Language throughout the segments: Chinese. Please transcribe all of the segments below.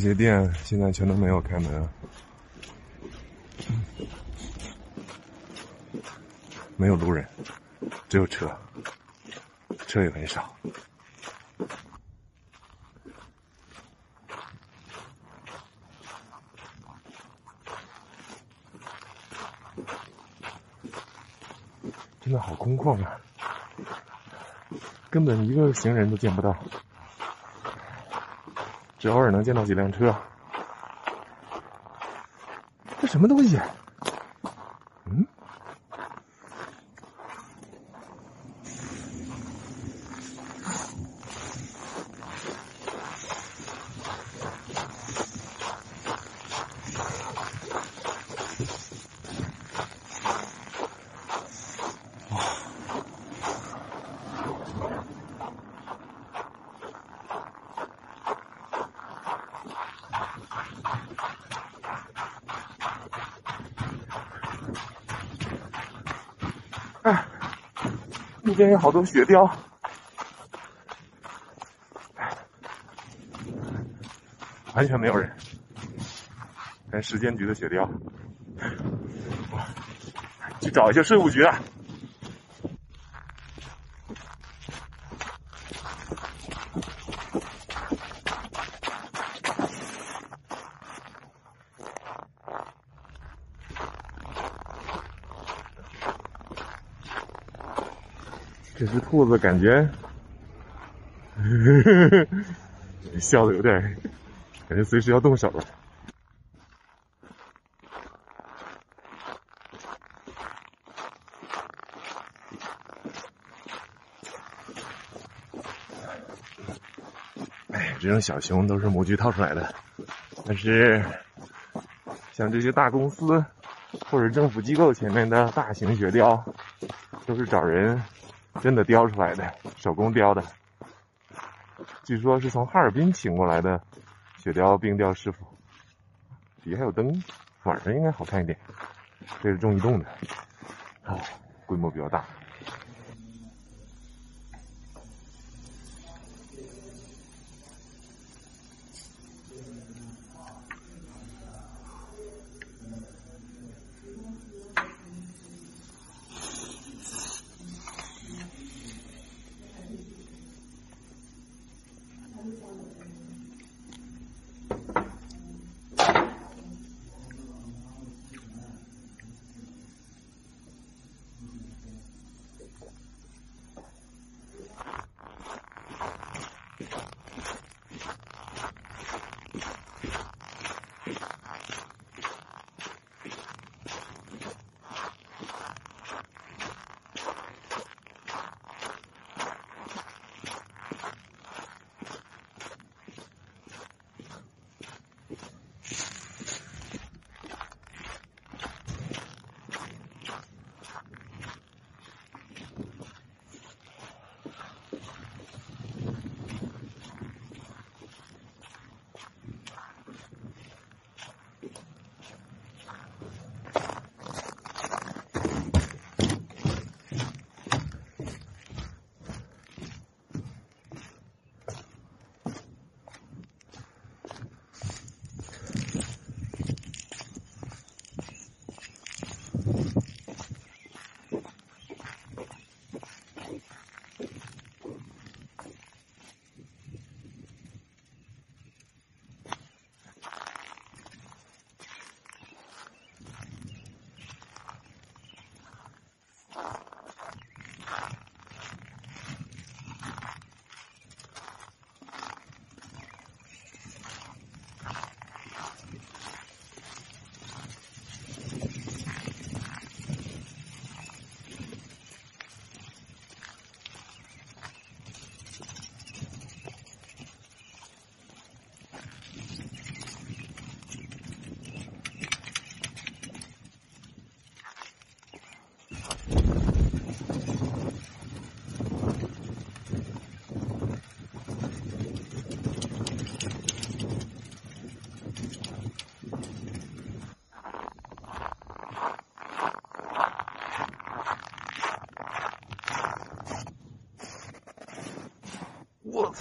这些店现在全都没有开门，没有路人，只有车，车也很少。真的好空旷啊，根本一个行人都见不到，只偶尔能见到几辆车。这什么东西？边有好多雪雕，完全没有人。看时间局的雪雕，去找一下税务局啊！只兔子感觉 笑的有点，感觉随时要动手了。哎，这种小熊都是模具套出来的，但是像这些大公司或者政府机构前面的大型雪雕，都是找人。真的雕出来的，手工雕的，据说是从哈尔滨请过来的雪雕冰雕师傅。底下还有灯，晚上应该好看一点。这是中移动的，哦，规模比较大。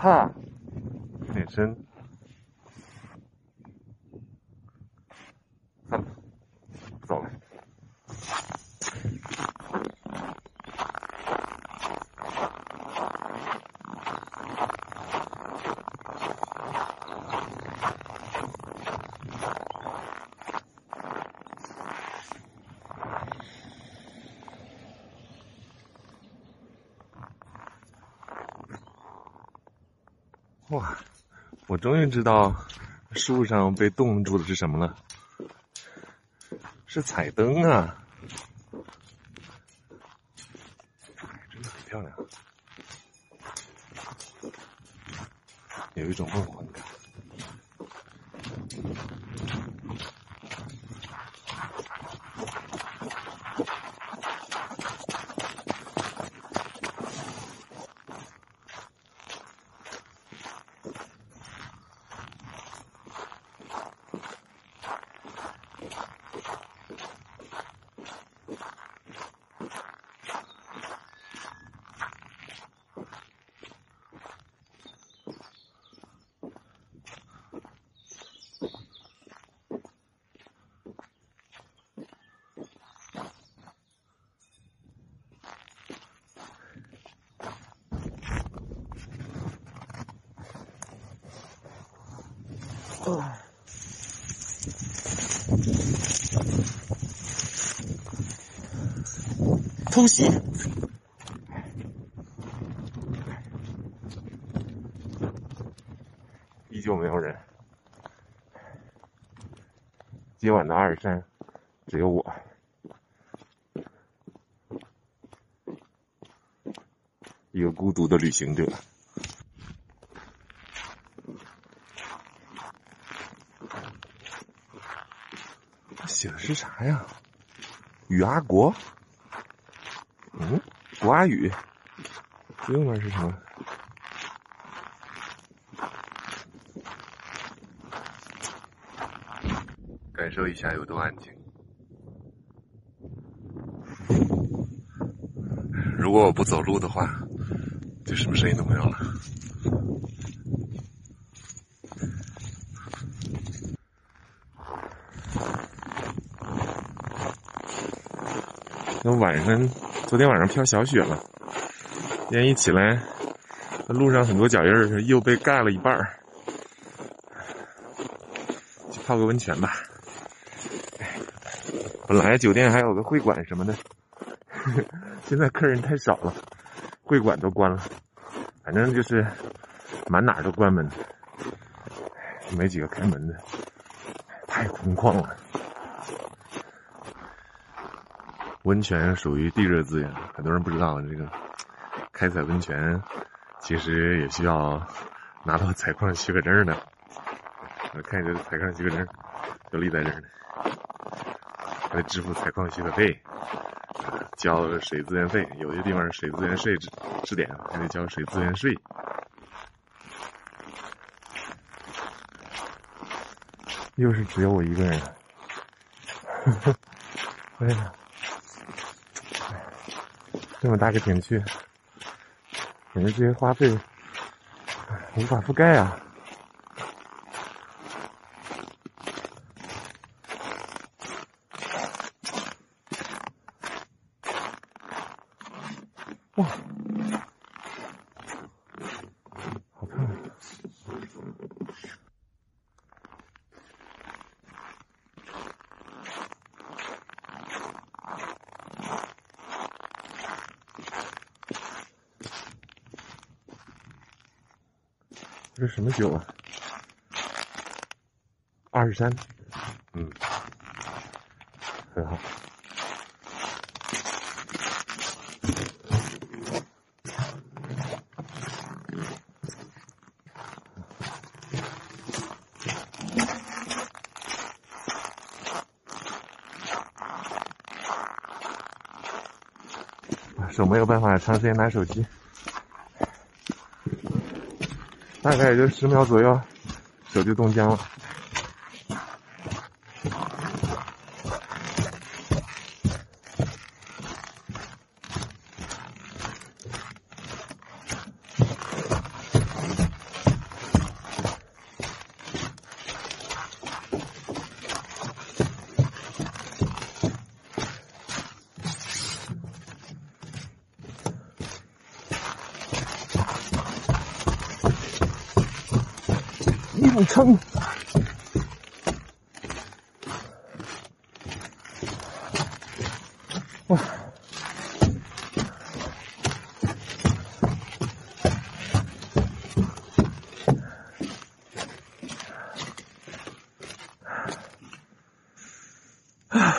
我操，有点深。哇！我终于知道树上被冻住的是什么了，是彩灯啊！真的很漂亮，有一种梦幻感。偷袭！依旧没有人。今晚的阿尔山只有我，一个孤独的旅行者。写的是啥呀？与阿国？嗯，国阿语。这右面是什么？感受一下有多安静。如果我不走路的话，就什么声音都没有了。那晚上，昨天晚上飘小雪了。今天一起来，路上很多脚印儿，又被盖了一半儿。去泡个温泉吧。本来酒店还有个会馆什么的，现在客人太少了，会馆都关了。反正就是满哪都关门，没几个开门的，太空旷了。温泉属于地热资源，很多人不知道这个开采温泉其实也需要拿到采矿许可证的。我看这采矿许可证就立在这儿呢，还得支付采矿许可费，交水资源费，有些地方是水资源税制试点，还得交水资源税。又是只有我一个人，哎呀！这么大个景区，感觉这些花费无法覆盖啊！这什么酒啊？二十三，嗯，很好。手没有办法长时间拿手机。大概也就十秒左右，手就冻僵了。你撑！哇！哎！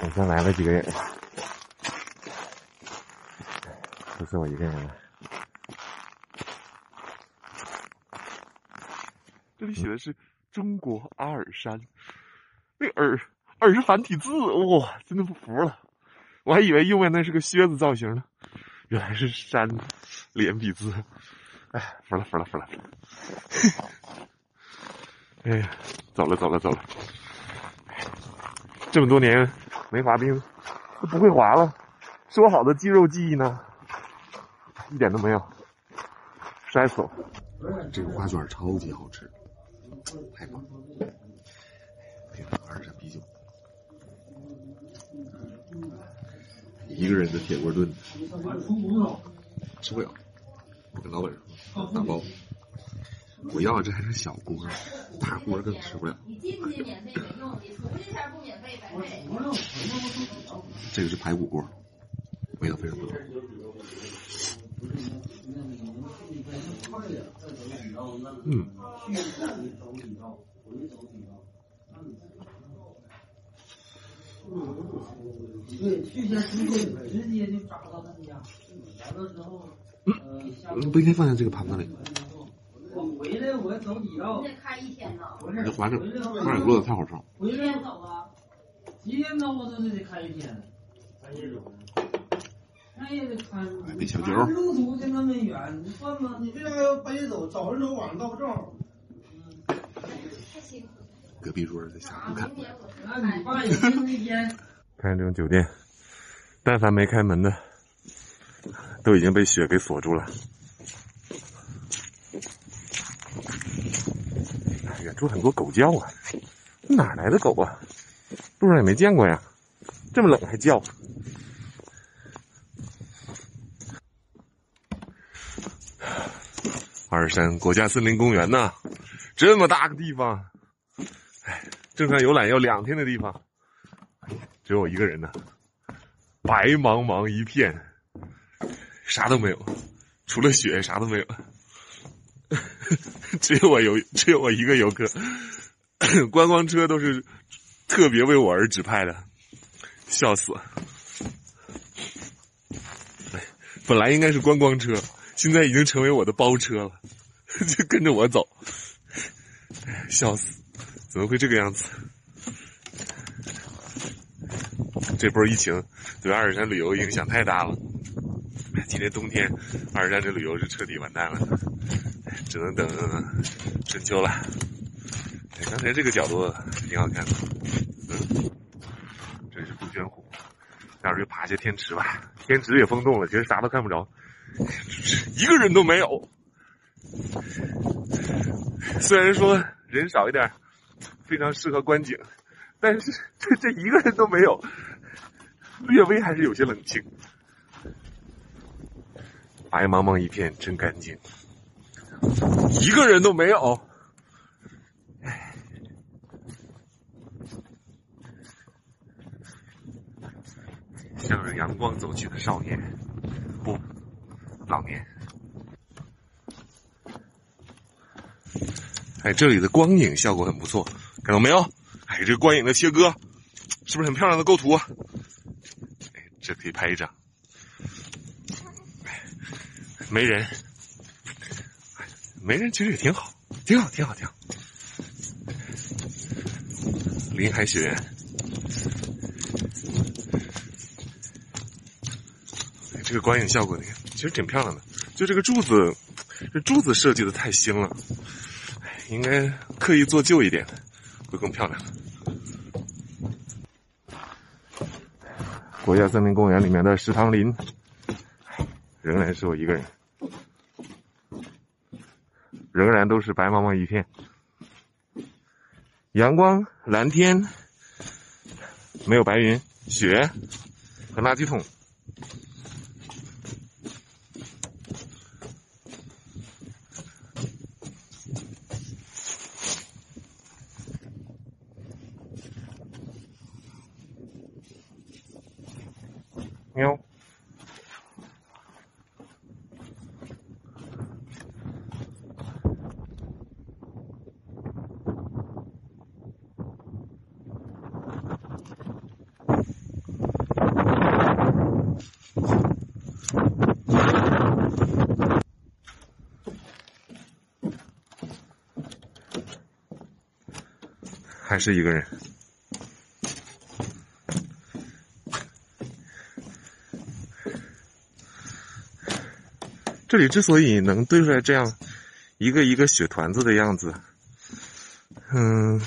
好像来了几个人。不是我一个人。这里写的是中国阿尔山，那“尔”“尔”是繁体字，哇，真的不服了！我还以为右面那是个靴子造型呢，原来是山连笔字。哎，服了，服了，服了！哎呀，走了，走了，走了！这么多年没滑冰，都不会滑了。说好的肌肉记忆呢？一点都没有，摔死了！这个花卷超级好吃。太棒！点上二山啤酒，一个人的铁锅炖，吃不了。我跟老板说打包，我要这还是小锅，大锅更吃不了。这个是排骨锅，味道非常不错。嗯。嗯对，去年直接直接就扎到他家，来的时候，嗯，不应该放在这个盘子里。我回来，我走几道。你得开一天呢。这滑着，花点锅子太好吃了。回来走啊？几点走我都得开一天。半夜走。半夜得开。没小酒。路途就那么远，你算吗？你为啥要半夜走？早上走，晚上到，正好。隔壁桌在下铺看。看这种酒店，但凡没开门的，都已经被雪给锁住了。远处很多狗叫啊，哪来的狗啊？路上也没见过呀，这么冷还叫。二山国家森林公园呐，这么大个地方。哎正常游览要两天的地方，只有我一个人呢。白茫茫一片，啥都没有，除了雪啥都没有。只有我游，只有我一个游客。观光车都是特别为我而指派的，笑死！本来应该是观光车，现在已经成为我的包车了，就跟着我走，笑死！怎么会这个样子？这波疫情对阿尔山旅游影响太大了。今年冬天，阿尔山这旅游是彻底完蛋了，只能等春秋了。刚才这个角度挺好看的，嗯，这是杜鹃湖，待会儿就爬下天池吧。天池也封冻了，其实啥都看不着，一个人都没有。虽然说人少一点。非常适合观景，但是这这一个人都没有，略微还是有些冷清。白茫茫一片，真干净，一个人都没有。唉，向着阳光走去的少年，不，老年。哎，这里的光影效果很不错。看到没有？哎，这个观影的切割，是不是很漂亮的构图？哎，这可以拍一张。没人，没人，其实也挺好，挺好，挺好，挺好。林海雪原，这个观影效果你看，其实挺漂亮的。就这个柱子，这柱子设计的太新了，应该刻意做旧一点。会更漂亮。国家森林公园里面的石塘林，仍然是我一个人，仍然都是白茫茫一片，阳光、蓝天，没有白云、雪和垃圾桶。是一个人。这里之所以能堆出来这样一个一个雪团子的样子，嗯，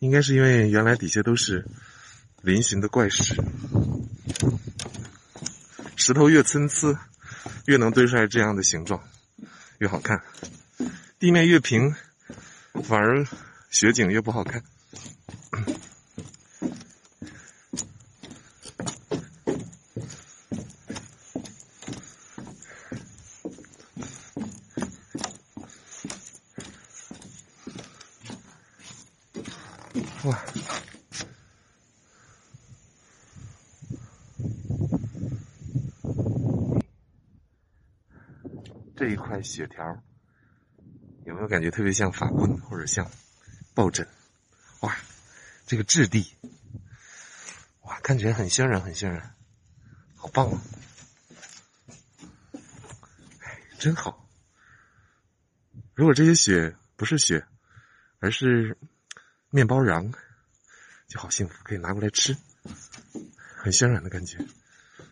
应该是因为原来底下都是嶙峋的怪石，石头越参差，越能堆出来这样的形状，越好看；地面越平，反而雪景越不好看。哇，这一块雪条有没有感觉特别像法棍或者像抱枕？哇，这个质地，哇，看起来很渲染，很渲染，好棒啊！哎，真好。如果这些雪不是雪，而是……面包瓤就好幸福，可以拿过来吃，很渲染的感觉。